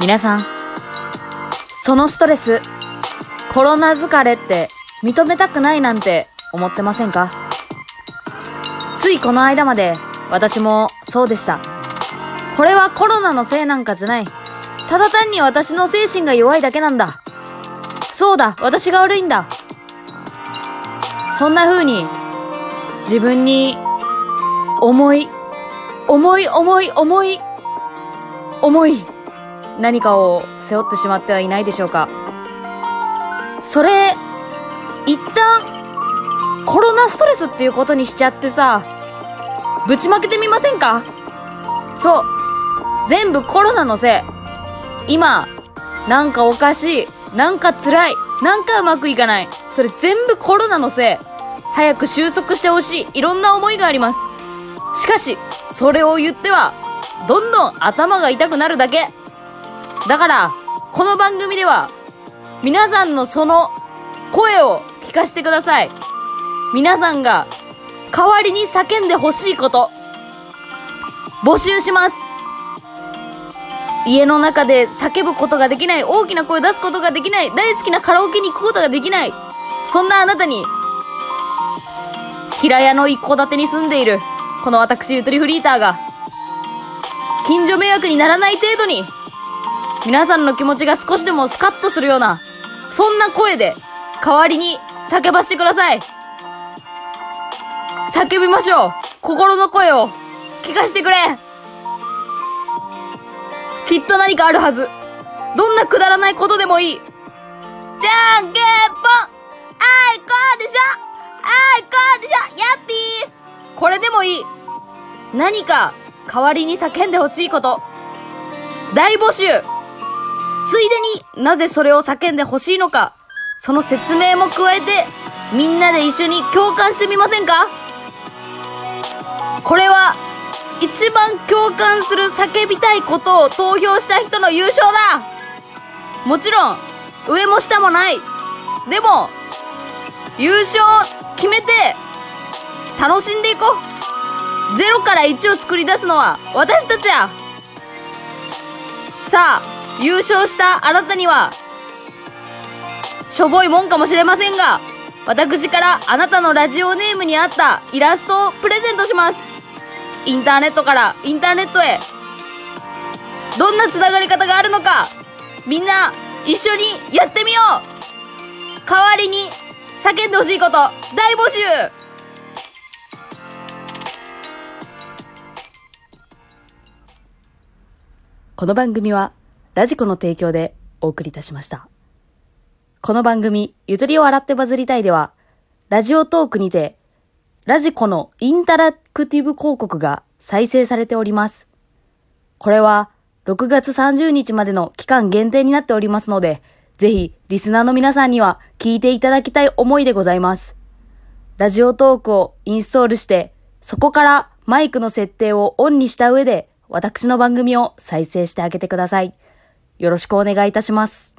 皆さん、そのストレス、コロナ疲れって認めたくないなんて思ってませんか？ついこの間まで私もそうでした。これはコロナのせいなんかじゃない。ただ単に私の精神が弱いだけなんだ。そうだ、私が悪いんだ。そんな風に自分に重い、重い重い重い、重い何かを背負ってしまってはいないでしょうか。それ、一旦コロナストレスっていうことにしちゃってさ、ぶちまけてみませんか？そう。全部コロナのせい。今、なんかおかしい。なんか辛い。なんかうまくいかない。それ全部コロナのせい。早く収束してほしい。いろんな思いがあります。しかし、それを言っては、どんどん頭が痛くなるだけ。だから、この番組では、皆さんのその声を聞かせてください。皆さんが代わりに叫んでほしいこと、募集します。家の中で叫ぶことができない、大きな声出すことができない、大好きなカラオケに行くことができない、そんなあなたに、平屋の一戸建てに住んでいる、この私、ゆとりフリーターが、近所迷惑にならない程度に、皆さんの気持ちが少しでもスカッとするような、そんな声で、代わりに叫ばしてください。叫びましょう心の声を聞かしてくれきっと何かあるはず。どんなくだらないことでもいい。じゃんけんぽんあいこうでしょあいこうでしょやっぴーこれでもいい。何か代わりに叫んでほしいこと。大募集ついでになぜそれを叫んでほしいのか、その説明も加えて、みんなで一緒に共感してみませんか？これは、一番共感する叫びたいことを投票した人の優勝だもちろん、上も下もない。でも、優勝決めて、楽しんでいこう。0から1を作り出すのは私たちや。さあ、優勝したあなたには、しょぼいもんかもしれませんが、私からあなたのラジオネームに合ったイラストをプレゼントします。インターネットからインターネットへ。どんな繋がり方があるのか、みんな一緒にやってみよう代わりに叫んでほしいこと大募集この番組はラジコの提供でお送りいたしました。この番組、ゆとりを洗ってバズりたいでは、ラジオトークにて、ラジコのインタラクティブ広告が再生されております。これは6月30日までの期間限定になっておりますので、ぜひリスナーの皆さんには聞いていただきたい思いでございます。ラジオトークをインストールして、そこからマイクの設定をオンにした上で、私の番組を再生してあげてください。よろしくお願いいたします。